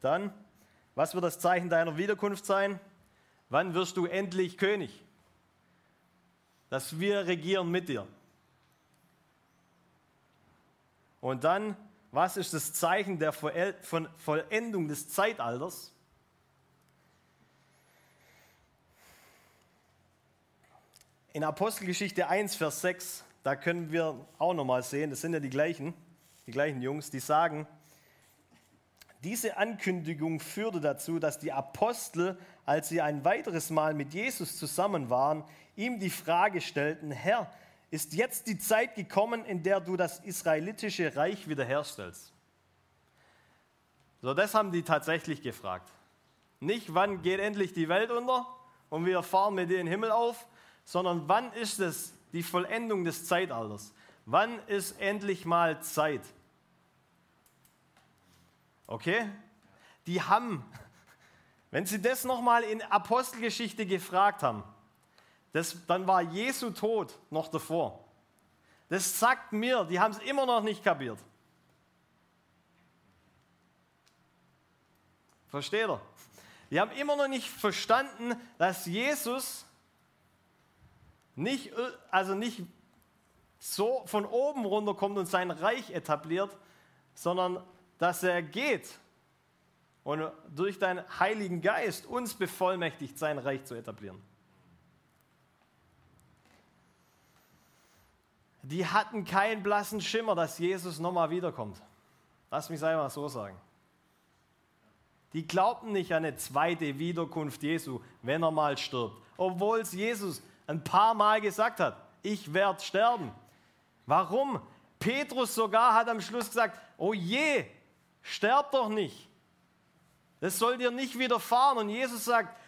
Speaker 2: Dann, was wird das Zeichen deiner Wiederkunft sein? Wann wirst du endlich König? Dass wir regieren mit dir. Und dann, was ist das Zeichen der Vollendung des Zeitalters? In Apostelgeschichte 1, Vers 6, da können wir auch nochmal sehen, das sind ja die gleichen, die gleichen Jungs, die sagen, diese Ankündigung führte dazu, dass die Apostel, als sie ein weiteres Mal mit Jesus zusammen waren, ihm die Frage stellten, Herr, ist jetzt die Zeit gekommen, in der du das israelitische Reich wiederherstellst? So, das haben die tatsächlich gefragt. Nicht, wann geht endlich die Welt unter und wir fahren mit dir in den Himmel auf, sondern wann ist es die Vollendung des Zeitalters? Wann ist endlich mal Zeit? Okay? Die haben, wenn sie das nochmal in Apostelgeschichte gefragt haben, das, dann war Jesu Tod noch davor. Das sagt mir, die haben es immer noch nicht kapiert. Versteht ihr? Die haben immer noch nicht verstanden, dass Jesus nicht, also nicht so von oben runterkommt und sein Reich etabliert, sondern dass er geht und durch deinen Heiligen Geist uns bevollmächtigt, sein Reich zu etablieren. Die hatten keinen blassen Schimmer, dass Jesus nochmal wiederkommt. Lass mich es einmal so sagen. Die glaubten nicht an eine zweite Wiederkunft Jesu, wenn er mal stirbt. Obwohl es Jesus ein paar Mal gesagt hat, ich werde sterben. Warum? Petrus sogar hat am Schluss gesagt, oh je, sterb doch nicht. Das soll dir nicht widerfahren. Und Jesus sagt,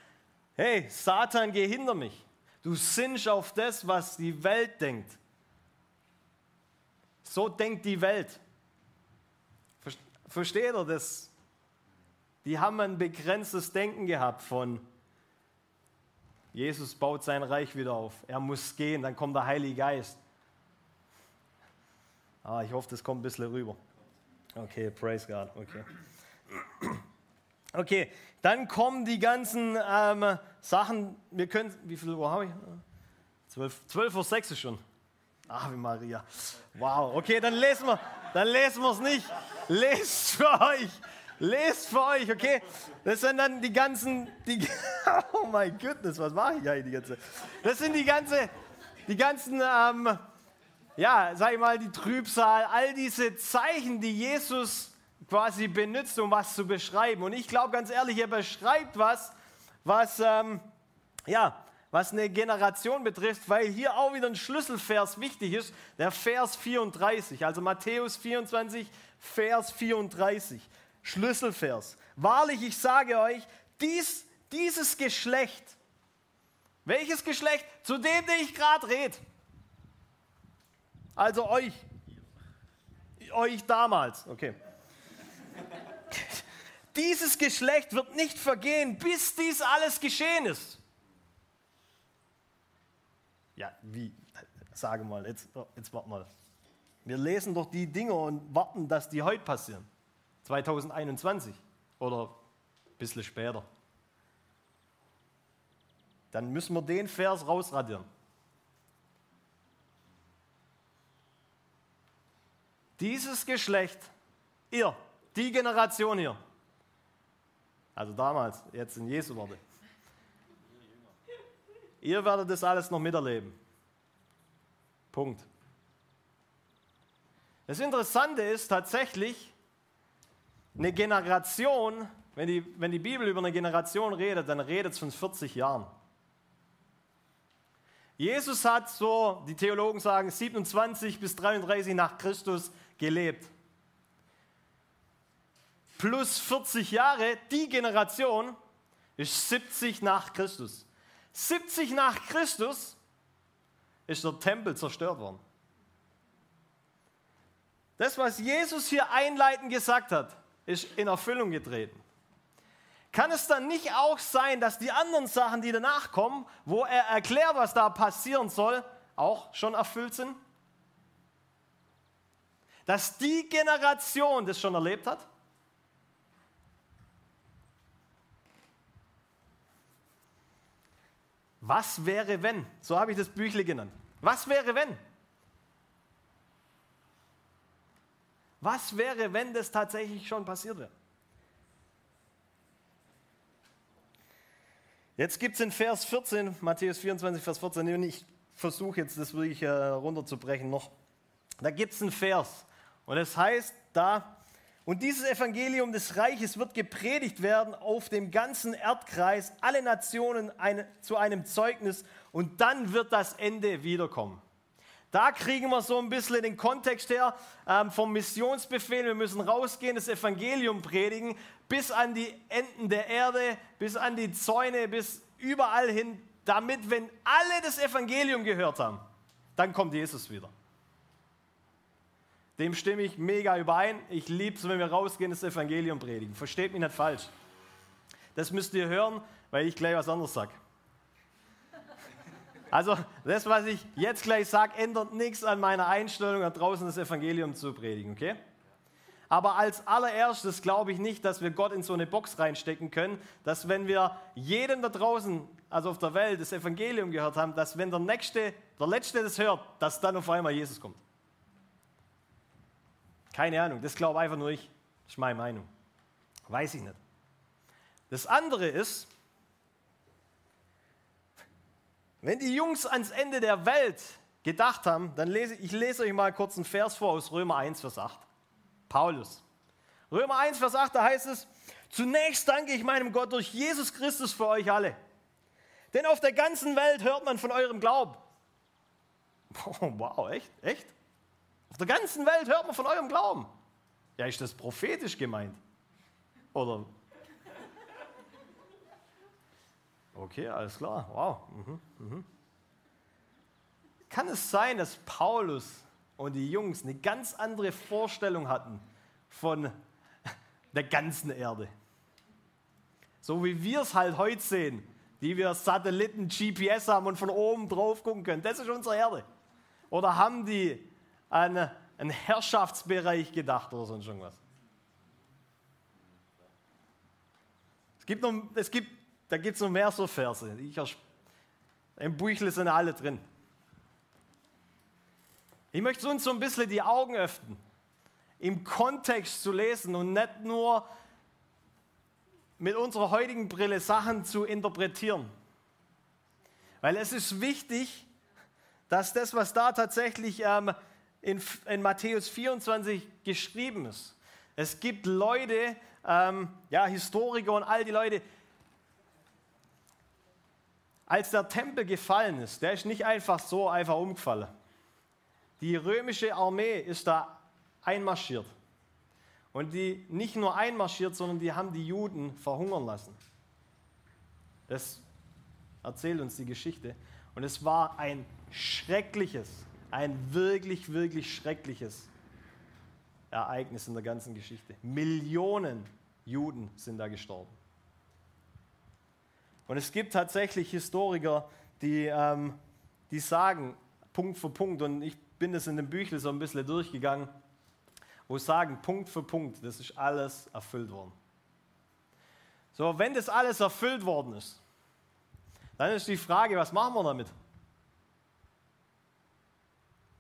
Speaker 2: hey, Satan, geh hinter mich. Du sinnst auf das, was die Welt denkt. So denkt die Welt. Versteht ihr das? Die haben ein begrenztes Denken gehabt von, Jesus baut sein Reich wieder auf. Er muss gehen, dann kommt der Heilige Geist. Ah, ich hoffe, das kommt ein bisschen rüber. Okay, praise God. Okay. Okay, dann kommen die ganzen ähm, Sachen. Wir können, wie viel Uhr habe ich? 12, 12 Uhr 6 ist schon. Ave Maria. Wow, okay, dann lesen wir, dann lesen wir es nicht. Lest für euch. Lest für euch, okay? Das sind dann die ganzen, die, oh mein Gott, was mache ich eigentlich die ganze? Das sind die ganze, die ganzen, ähm, ja, sag ich mal, die Trübsal, all diese Zeichen, die Jesus quasi benutzt, um was zu beschreiben. Und ich glaube ganz ehrlich, er beschreibt was, was, ähm, ja, was eine Generation betrifft, weil hier auch wieder ein Schlüsselvers wichtig ist, der Vers 34, also Matthäus 24, Vers 34. Schlüsselvers. Wahrlich, ich sage euch, dies, dieses Geschlecht, welches Geschlecht? Zu dem, den ich gerade rede. Also euch. Euch damals. Okay. Dieses Geschlecht wird nicht vergehen, bis dies alles geschehen ist. Ja, wie? Sage mal, jetzt, jetzt warte mal. Wir lesen doch die Dinge und warten, dass die heute passieren. 2021 oder ein bisschen später. Dann müssen wir den Vers rausradieren. Dieses Geschlecht, ihr, die Generation hier, also damals, jetzt in Jesu Worte, ihr werdet das alles noch miterleben. Punkt. Das Interessante ist tatsächlich, eine Generation, wenn die, wenn die Bibel über eine Generation redet, dann redet es von 40 Jahren. Jesus hat so, die Theologen sagen, 27 bis 33 nach Christus gelebt. Plus 40 Jahre, die Generation ist 70 nach Christus. 70 nach Christus ist der Tempel zerstört worden. Das, was Jesus hier einleitend gesagt hat, ist in Erfüllung getreten. Kann es dann nicht auch sein, dass die anderen Sachen, die danach kommen, wo er erklärt, was da passieren soll, auch schon erfüllt sind? Dass die Generation das schon erlebt hat? Was wäre, wenn? So habe ich das Büchle genannt. Was wäre, wenn? Was wäre, wenn das tatsächlich schon passiert wäre? Jetzt gibt es in Vers 14, Matthäus 24, Vers 14, und ich versuche jetzt das wirklich äh, runterzubrechen noch. Da gibt es einen Vers und es heißt da, und dieses Evangelium des Reiches wird gepredigt werden auf dem ganzen Erdkreis, alle Nationen eine, zu einem Zeugnis und dann wird das Ende wiederkommen. Da kriegen wir so ein bisschen den Kontext her ähm, vom Missionsbefehl. Wir müssen rausgehen, das Evangelium predigen, bis an die Enden der Erde, bis an die Zäune, bis überall hin, damit, wenn alle das Evangelium gehört haben, dann kommt Jesus wieder. Dem stimme ich mega überein. Ich liebe es, wenn wir rausgehen, das Evangelium predigen. Versteht mich nicht falsch. Das müsst ihr hören, weil ich gleich was anderes sage. Also das, was ich jetzt gleich sage, ändert nichts an meiner Einstellung, da draußen das Evangelium zu predigen, okay? Aber als allererstes glaube ich nicht, dass wir Gott in so eine Box reinstecken können, dass wenn wir jedem da draußen, also auf der Welt, das Evangelium gehört haben, dass wenn der Nächste, der Letzte das hört, dass dann auf einmal Jesus kommt. Keine Ahnung, das glaube einfach nur ich. Das ist meine Meinung. Weiß ich nicht. Das andere ist, wenn die Jungs ans Ende der Welt gedacht haben, dann lese ich lese euch mal kurz einen Vers vor aus Römer 1, Vers 8. Paulus. Römer 1, Vers 8, da heißt es, zunächst danke ich meinem Gott durch Jesus Christus für euch alle. Denn auf der ganzen Welt hört man von eurem Glauben. Wow, echt? Echt? Auf der ganzen Welt hört man von eurem Glauben. Ja, ist das prophetisch gemeint? Oder? Okay, alles klar. Wow. Mhm, mhm. Kann es sein, dass Paulus und die Jungs eine ganz andere Vorstellung hatten von der ganzen Erde? So wie wir es halt heute sehen, die wir Satelliten, GPS haben und von oben drauf gucken können. Das ist unsere Erde. Oder haben die an einen Herrschaftsbereich gedacht oder sonst irgendwas. Es gibt noch, es gibt, da gibt es noch mehr so Verse. Ich, Im Buchle sind alle drin. Ich möchte uns so ein bisschen die Augen öffnen, im Kontext zu lesen und nicht nur mit unserer heutigen Brille Sachen zu interpretieren. Weil es ist wichtig, dass das, was da tatsächlich ähm, in, in Matthäus 24 geschrieben ist. Es gibt Leute, ähm, ja, Historiker und all die Leute, als der Tempel gefallen ist, der ist nicht einfach so einfach umgefallen. Die römische Armee ist da einmarschiert. Und die nicht nur einmarschiert, sondern die haben die Juden verhungern lassen. Das erzählt uns die Geschichte. Und es war ein schreckliches, ein wirklich, wirklich schreckliches Ereignis in der ganzen Geschichte. Millionen Juden sind da gestorben. Und es gibt tatsächlich Historiker, die, ähm, die sagen, Punkt für Punkt, und ich bin das in dem Büchlein so ein bisschen durchgegangen, wo sagen, Punkt für Punkt, das ist alles erfüllt worden. So, wenn das alles erfüllt worden ist, dann ist die Frage, was machen wir damit?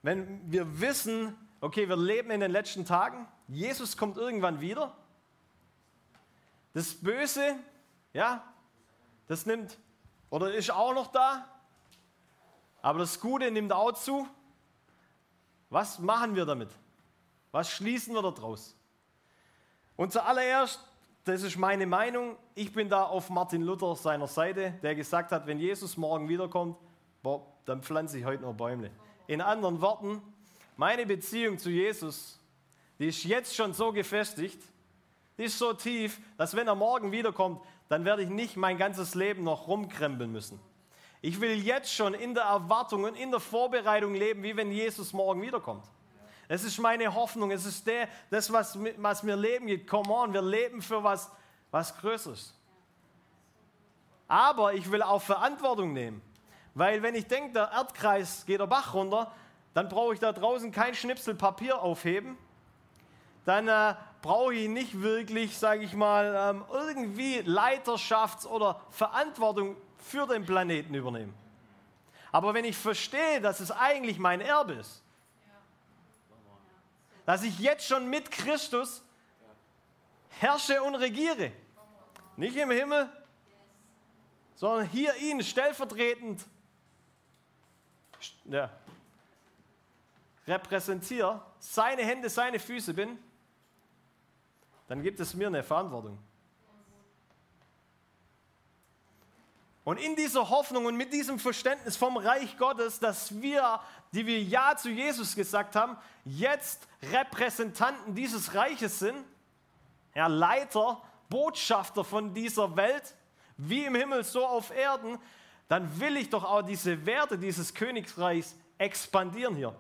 Speaker 2: Wenn wir wissen, okay, wir leben in den letzten Tagen, Jesus kommt irgendwann wieder, das Böse, ja, das nimmt oder ist auch noch da, aber das Gute nimmt auch zu. Was machen wir damit? Was schließen wir daraus? Und zuallererst, das ist meine Meinung, ich bin da auf Martin Luther seiner Seite, der gesagt hat, wenn Jesus morgen wiederkommt, boah, dann pflanze ich heute noch Bäume. In anderen Worten, meine Beziehung zu Jesus, die ist jetzt schon so gefestigt, die ist so tief, dass wenn er morgen wiederkommt, dann werde ich nicht mein ganzes Leben noch rumkrempeln müssen. Ich will jetzt schon in der Erwartung und in der Vorbereitung leben, wie wenn Jesus morgen wiederkommt. Es ist meine Hoffnung, es ist der, das, was, was mir Leben gibt. Come on, wir leben für was, was Größeres. Aber ich will auch Verantwortung nehmen. Weil wenn ich denke, der Erdkreis geht der Bach runter, dann brauche ich da draußen kein Schnipsel Papier aufheben. Dann äh, brauche ich nicht wirklich, sage ich mal, ähm, irgendwie Leiterschafts- oder Verantwortung für den Planeten übernehmen. Aber wenn ich verstehe, dass es eigentlich mein Erbe ist, dass ich jetzt schon mit Christus herrsche und regiere, nicht im Himmel, sondern hier ihn stellvertretend ja, repräsentiere, seine Hände, seine Füße bin, dann gibt es mir eine Verantwortung. Und in dieser Hoffnung und mit diesem Verständnis vom Reich Gottes, dass wir, die wir Ja zu Jesus gesagt haben, jetzt Repräsentanten dieses Reiches sind, ja, Leiter, Botschafter von dieser Welt, wie im Himmel, so auf Erden, dann will ich doch auch diese Werte dieses Königreichs expandieren hier.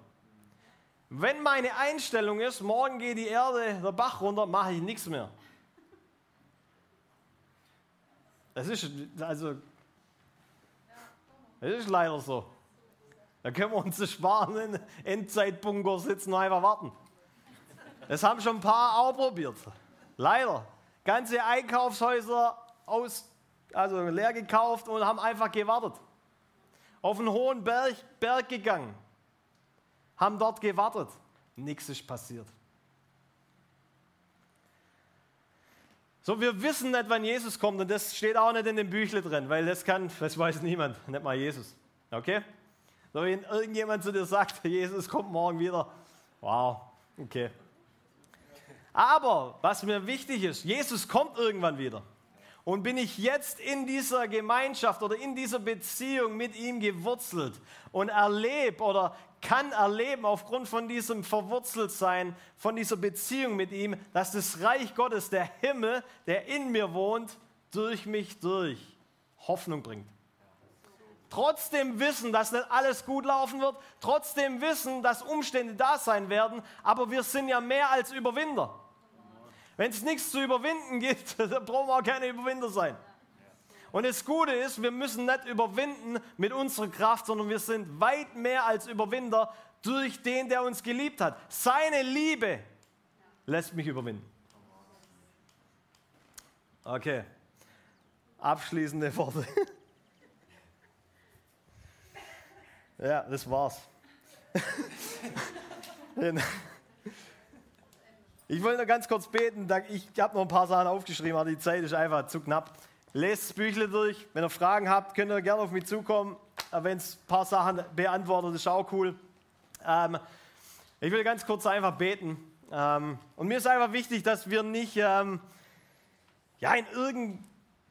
Speaker 2: Wenn meine Einstellung ist, morgen geht die Erde der Bach runter, mache ich nichts mehr. Das ist also, das ist leider so. Da können wir uns sparen, in Endzeitbunker sitzen und einfach warten. Das haben schon ein paar auch probiert. Leider. Ganze Einkaufshäuser aus also leer gekauft und haben einfach gewartet. Auf einen hohen Berg, Berg gegangen, haben dort gewartet. Nichts ist passiert. So, wir wissen nicht, wann Jesus kommt und das steht auch nicht in dem Büchle drin, weil das kann, das weiß niemand, nicht mal Jesus. Okay? So, wenn irgendjemand zu dir sagt, Jesus kommt morgen wieder, wow, okay. Aber was mir wichtig ist, Jesus kommt irgendwann wieder. Und bin ich jetzt in dieser Gemeinschaft oder in dieser Beziehung mit ihm gewurzelt und erlebe oder kann erleben aufgrund von diesem Verwurzeltsein, von dieser Beziehung mit ihm, dass das Reich Gottes, der Himmel, der in mir wohnt, durch mich durch Hoffnung bringt. Trotzdem wissen, dass nicht alles gut laufen wird, trotzdem wissen, dass Umstände da sein werden, aber wir sind ja mehr als Überwinder. Wenn es nichts zu überwinden gibt, dann brauchen wir auch keine Überwinder sein. Und das Gute ist, wir müssen nicht überwinden mit unserer Kraft, sondern wir sind weit mehr als Überwinder durch den, der uns geliebt hat. Seine Liebe lässt mich überwinden. Okay, abschließende Worte. ja, das war's. Ich wollte noch ganz kurz beten. Ich habe noch ein paar Sachen aufgeschrieben, aber die Zeit ist einfach zu knapp. Lest das Büchle durch. Wenn ihr Fragen habt, könnt ihr gerne auf mich zukommen. Wenn es ein paar Sachen beantwortet, ist auch cool. Ähm, ich will ganz kurz einfach beten. Ähm, und mir ist einfach wichtig, dass wir nicht ähm, ja, in, irgend,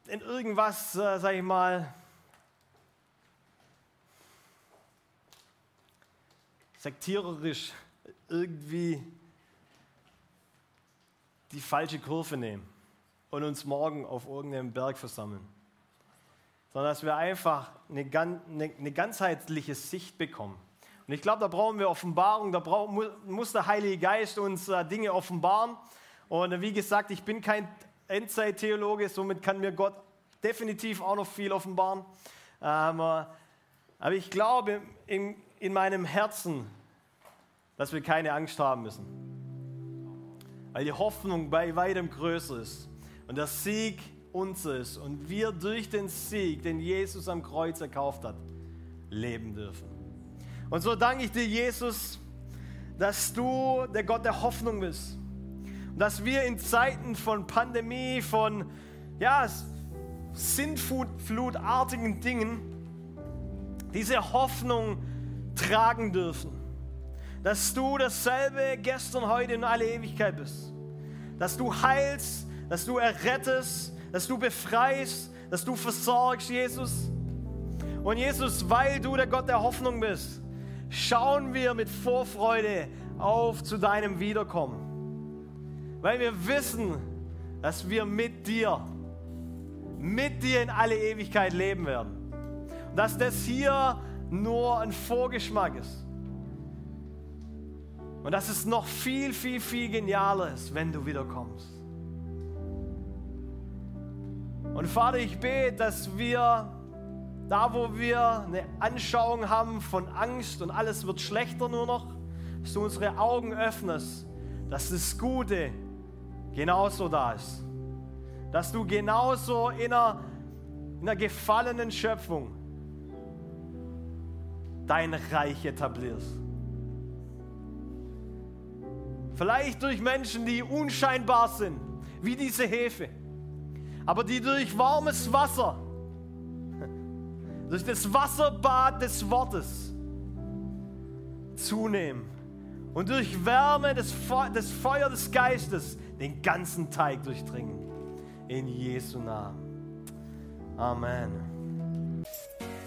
Speaker 2: in irgendwas, äh, sag ich mal, sektiererisch irgendwie die falsche Kurve nehmen und uns morgen auf irgendeinem Berg versammeln, sondern dass wir einfach eine, eine, eine ganzheitliche Sicht bekommen. Und ich glaube, da brauchen wir Offenbarung, da brauch, muss der Heilige Geist uns äh, Dinge offenbaren. Und äh, wie gesagt, ich bin kein Endzeittheologe, somit kann mir Gott definitiv auch noch viel offenbaren. Ähm, äh, aber ich glaube in, in meinem Herzen, dass wir keine Angst haben müssen weil die Hoffnung bei weitem größer ist und der Sieg uns ist und wir durch den Sieg, den Jesus am Kreuz erkauft hat, leben dürfen. Und so danke ich dir, Jesus, dass du der Gott der Hoffnung bist. Und dass wir in Zeiten von Pandemie, von ja, Sintflutartigen Dingen diese Hoffnung tragen dürfen dass du dasselbe gestern, heute und alle Ewigkeit bist. Dass du heilst, dass du errettest, dass du befreist, dass du versorgst, Jesus. Und Jesus, weil du der Gott der Hoffnung bist, schauen wir mit Vorfreude auf zu deinem Wiederkommen. Weil wir wissen, dass wir mit dir, mit dir in alle Ewigkeit leben werden. dass das hier nur ein Vorgeschmack ist. Und dass es noch viel, viel, viel genialer ist, wenn du wiederkommst. Und Vater, ich bete, dass wir da, wo wir eine Anschauung haben von Angst und alles wird schlechter nur noch, dass du unsere Augen öffnest, dass das Gute genauso da ist. Dass du genauso in einer, in einer gefallenen Schöpfung dein Reich etablierst. Vielleicht durch Menschen, die unscheinbar sind, wie diese Hefe, aber die durch warmes Wasser, durch das Wasserbad des Wortes zunehmen und durch Wärme des, Fe des Feuer des Geistes den ganzen Teig durchdringen. In Jesu Namen. Amen.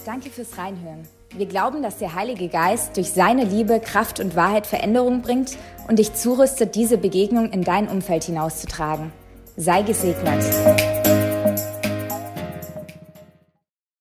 Speaker 1: Danke fürs Reinhören. Wir glauben, dass der Heilige Geist durch seine Liebe, Kraft und Wahrheit Veränderung bringt und dich zurüstet, diese Begegnung in dein Umfeld hinauszutragen. Sei gesegnet.